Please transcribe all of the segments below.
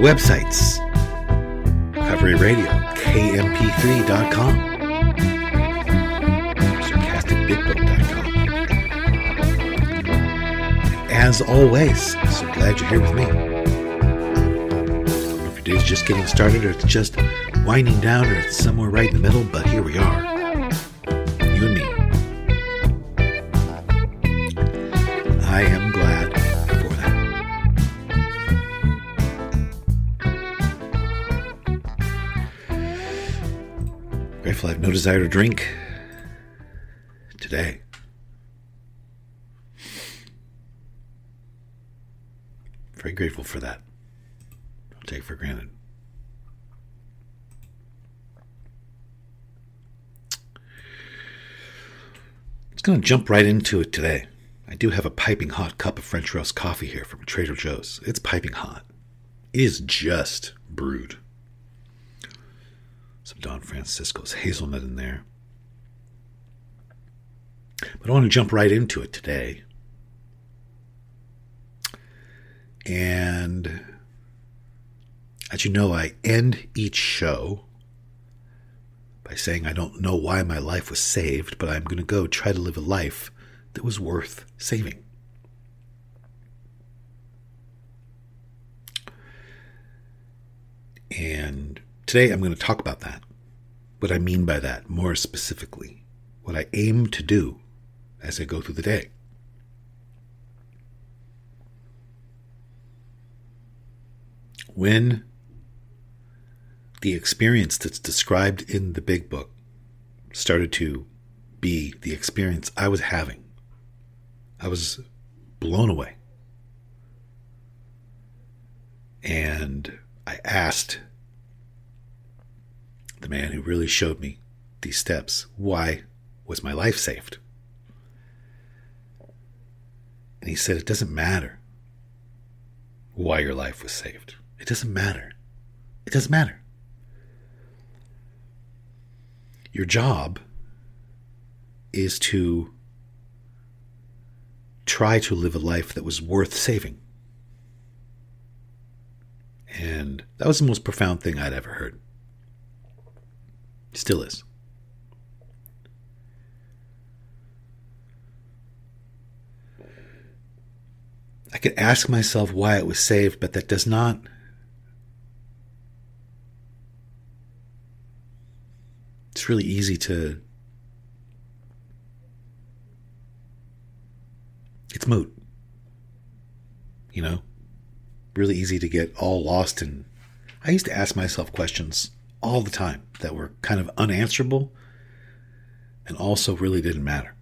websites, Recovery Radio, KMP3.com, sarcasticbigbook.com. As always, so glad you're here with me. If your day's just getting started or it's just winding down or it's somewhere right in the middle, but here we are. Desire to drink today. Very grateful for that. Don't take for granted. Just going to jump right into it today. I do have a piping hot cup of French roast coffee here from Trader Joe's. It's piping hot. It is just brewed. Some Don Francisco's hazelnut in there. But I want to jump right into it today. And as you know, I end each show by saying I don't know why my life was saved, but I'm going to go try to live a life that was worth saving. And today I'm going to talk about that. What I mean by that, more specifically, what I aim to do as I go through the day. When the experience that's described in the big book started to be the experience I was having, I was blown away. And I asked man who really showed me these steps, why was my life saved? And he said, It doesn't matter why your life was saved. It doesn't matter. It doesn't matter. Your job is to try to live a life that was worth saving. And that was the most profound thing I'd ever heard. Still is. I could ask myself why it was saved, but that does not it's really easy to it's moot. You know? Really easy to get all lost in i used to ask myself questions all the time that were kind of unanswerable and also really didn't matter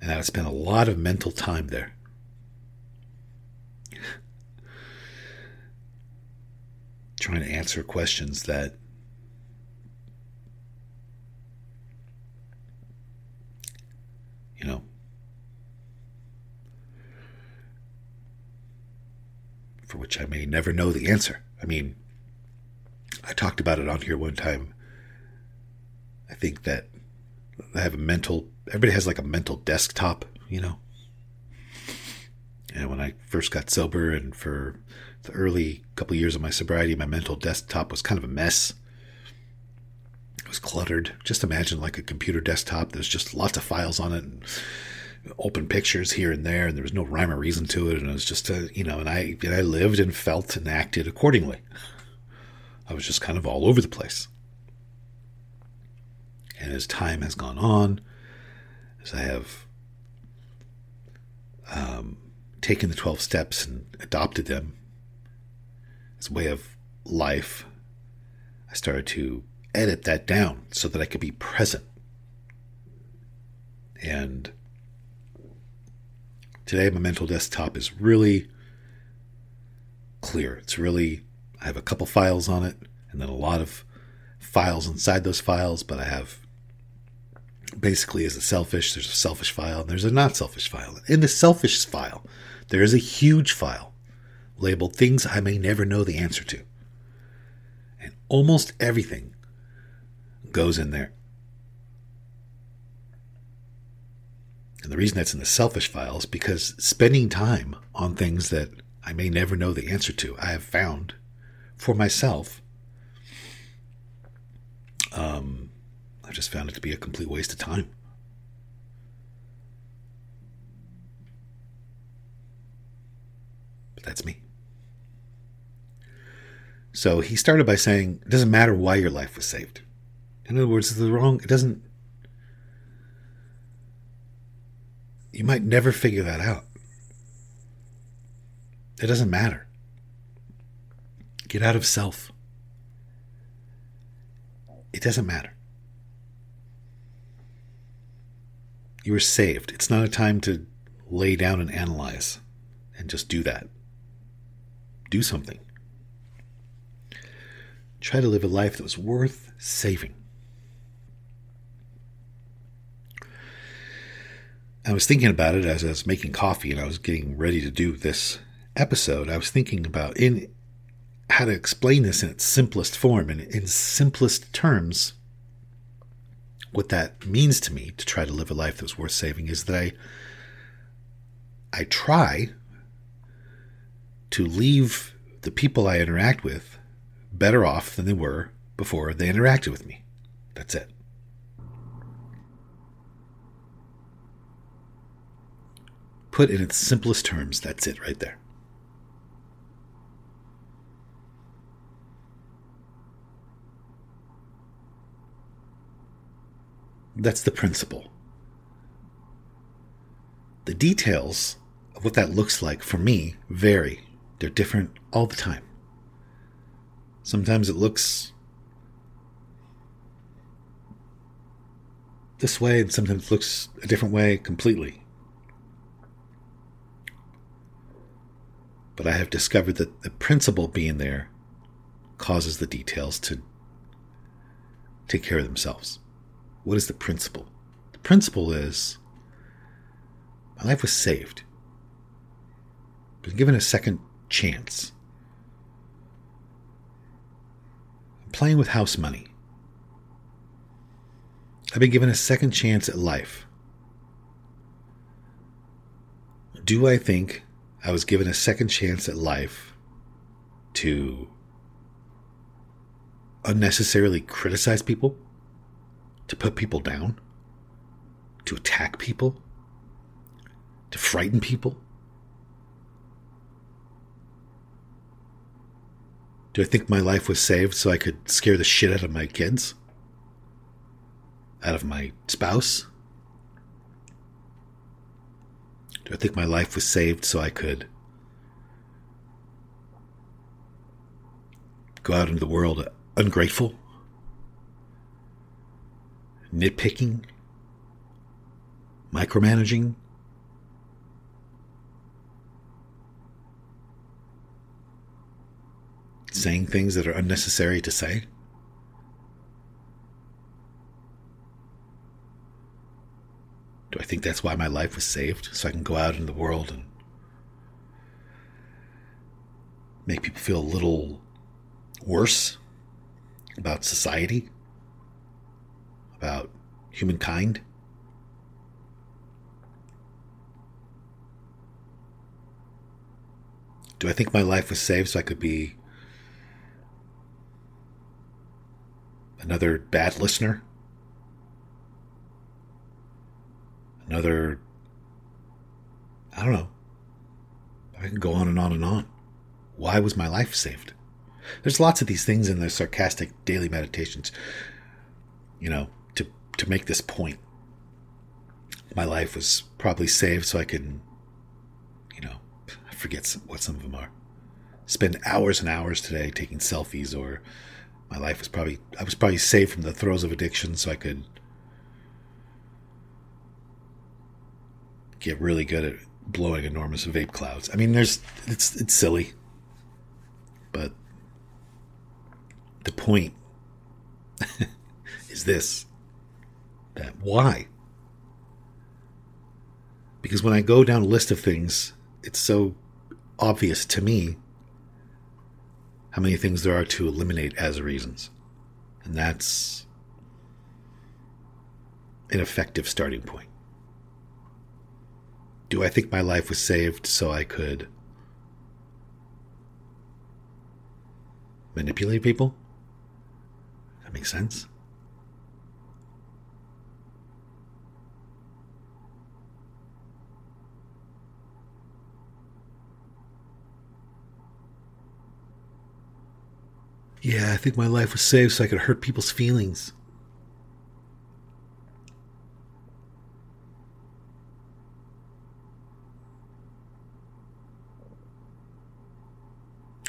and i spent a lot of mental time there trying to answer questions that you know for which I may never know the answer. I mean, I talked about it on here one time. I think that I have a mental, everybody has like a mental desktop, you know? And when I first got sober and for the early couple of years of my sobriety, my mental desktop was kind of a mess. It was cluttered. Just imagine like a computer desktop. There's just lots of files on it. And open pictures here and there, and there was no rhyme or reason to it, and it was just a you know, and I and I lived and felt and acted accordingly. I was just kind of all over the place. And as time has gone on, as I have um, taken the 12 steps and adopted them as a way of life, I started to edit that down so that I could be present. And today, my mental desktop is really clear. It's really, I have a couple files on it and then a lot of files inside those files, but I have basically is a selfish, there's a selfish file and there's a not selfish file. In the selfish file, there is a huge file labeled things I may never know the answer to. And almost everything goes in there. And the reason that's in the selfish file is because spending time on things that I may never know the answer to, I have found for myself, um, I just found it to be a complete waste of time. But that's me. So he started by saying, it doesn't matter why your life was saved. In other words, it's the wrong, it doesn't, you might never figure that out. It doesn't matter. Get out of self. It doesn't matter. You are saved. It's not a time to lay down and analyze and just do that. Do something. Try to live a life that was worth saving. I was thinking about it as I was making coffee and I was getting ready to do this episode. I was thinking about in how to explain this in its simplest form and in simplest terms. What that means to me to try to live a life that's worth saving is that I I try to leave the people I interact with better off than they were before they interacted with me. That's it. Put in its simplest terms, that's it right there. That's the principle. The details of what that looks like for me vary. They're different all the time. Sometimes it looks this way, and sometimes it looks a different way completely. But I have discovered that the principle being there causes the details to take care of themselves. What is the principle? The principle is my life was saved. I've Been given a second chance. I'm playing with house money. I've been given a second chance at life. Do I think I was given a second chance at life to unnecessarily criticize people? To put people down? To attack people? To frighten people? Do I think my life was saved so I could scare the shit out of my kids? Out of my spouse? Do I think my life was saved so I could go out into the world ungrateful? Nitpicking? Micromanaging? saying things that are unnecessary to say? Do I think that's why my life was saved? So I can go out in the world and make people feel a little worse about society, about humankind? Do I think my life was saved so I could be another bad listener, another I don't know. I can go on and on and on. Why was my life saved? There's lots of these things in the sarcastic daily meditations, you know, to, make this point. My life was probably saved so I can, you know, I forget what some of them are. Spend hours and hours today taking selfies, or my life was probably, I was probably saved from the throes of addiction so I could get really good at blowing enormous vape clouds. I mean, there's, it's, it's silly, but the point is this that why? Because when I go down a list of things, it's so obvious to me how many things there are to eliminate as reasons. And that's an effective starting point. Do I think my life was saved so I could manipulate people? That makes sense. Yeah, I think my life was saved so I could hurt people's feelings.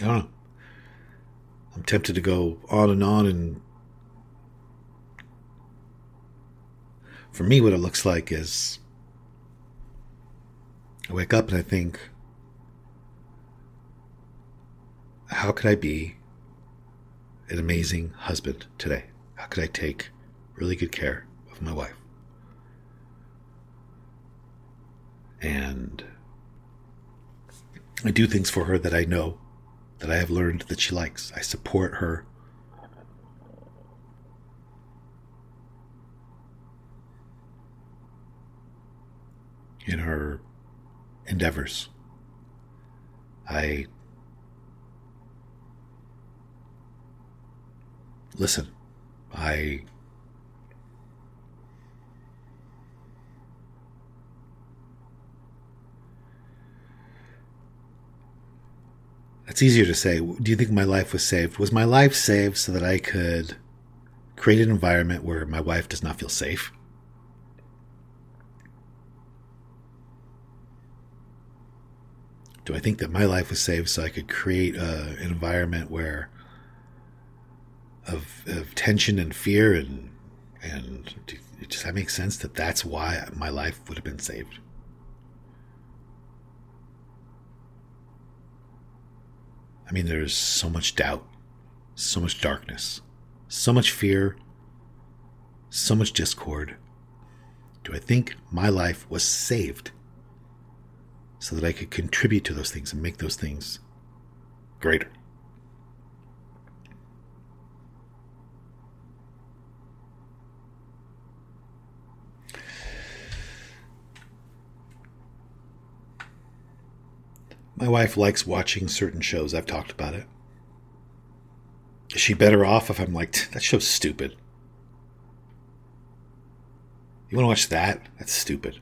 I don't know. I'm tempted to go on and on and for me what it looks like is I wake up and I think how could I be an amazing husband today? How could I take really good care of my wife? And I do things for her that I know that I have learned that she likes. I support her. In her endeavors. I listen. I It's easier to say. Do you think my life was saved? Was my life saved so that I could create an environment where my wife does not feel safe? Do I think that my life was saved so I could create uh, an environment where of, of tension and fear and and does that make sense that that's why my life would have been saved? I mean, there's so much doubt, so much darkness, so much fear, so much discord. Do I think my life was saved so that I could contribute to those things and make those things greater? My wife likes watching certain shows. I've talked about it. Is she better off if I'm like, that show's stupid? You want to watch that? That's stupid.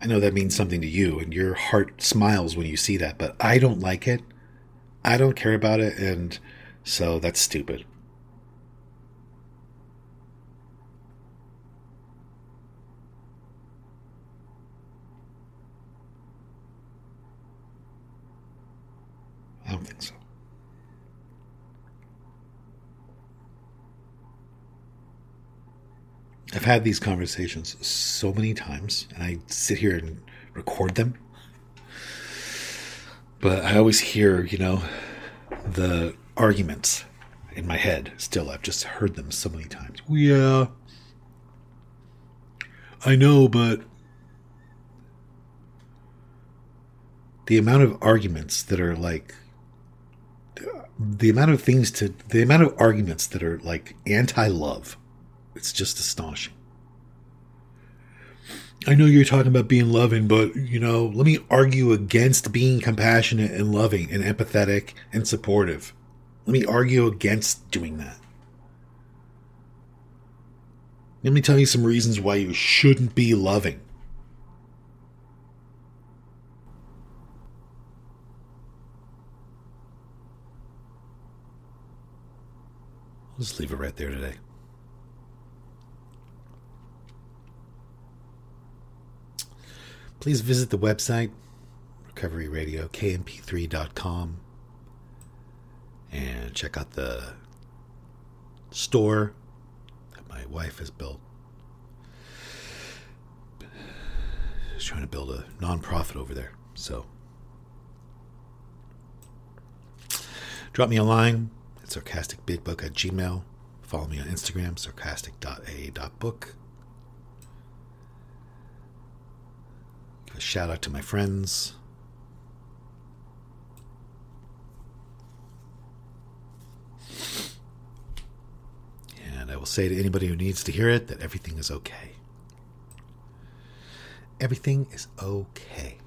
I know that means something to you, and your heart smiles when you see that, but I don't like it. I don't care about it, and so that's stupid. I don't think so. I've had these conversations so many times, and I sit here and record them. But I always hear, you know, the arguments in my head still. I've just heard them so many times. Yeah. I know, but the amount of arguments that are like the amount of things to the amount of arguments that are like anti-love it's just astonishing i know you're talking about being loving but you know let me argue against being compassionate and loving and empathetic and supportive Let me argue against doing that. Let me tell you some reasons why you shouldn't be loving. I'll just leave it right there today. Please visit the website, Recovery Radio, KMP3.com, and check out the store that my wife has built. She's trying to build a nonprofit over there. So drop me a line at sarcasticbigbook at gmail. Follow me on Instagram, sarcastic.a.book. a shout out to my friends. And I will say to anybody who needs to hear it that everything is okay. Everything is okay.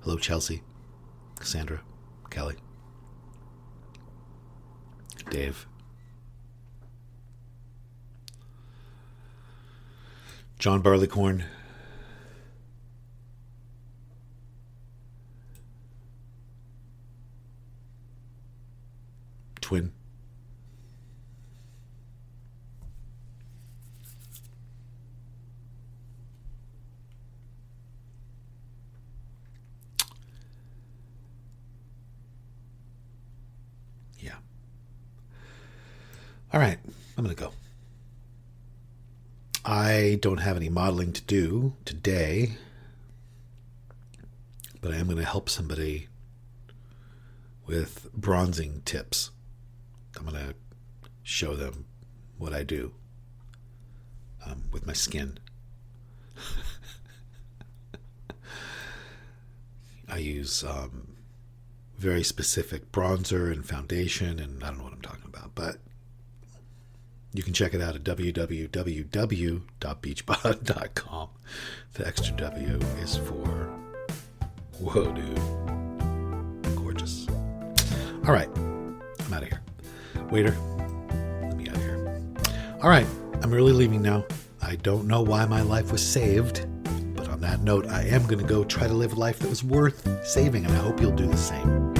Hello, Chelsea, Cassandra, Kelly, Dave, John Barleycorn, Twin. Yeah. All right, I'm going to go. I don't have any modeling to do today, but I am going to help somebody with bronzing tips. I'm going to show them what I do um, with my skin. I use um, very specific bronzer and foundation, and I don't know what I'm talking about, but you can check it out at www.beachbod.com. The extra W is for whoa, dude, gorgeous. All right, I'm out of here. Waiter, let me out of here. All right, I'm really leaving now. I don't know why my life was saved, but on that note, I am going to go try to live a life that was worth saving, and I hope you'll do the same.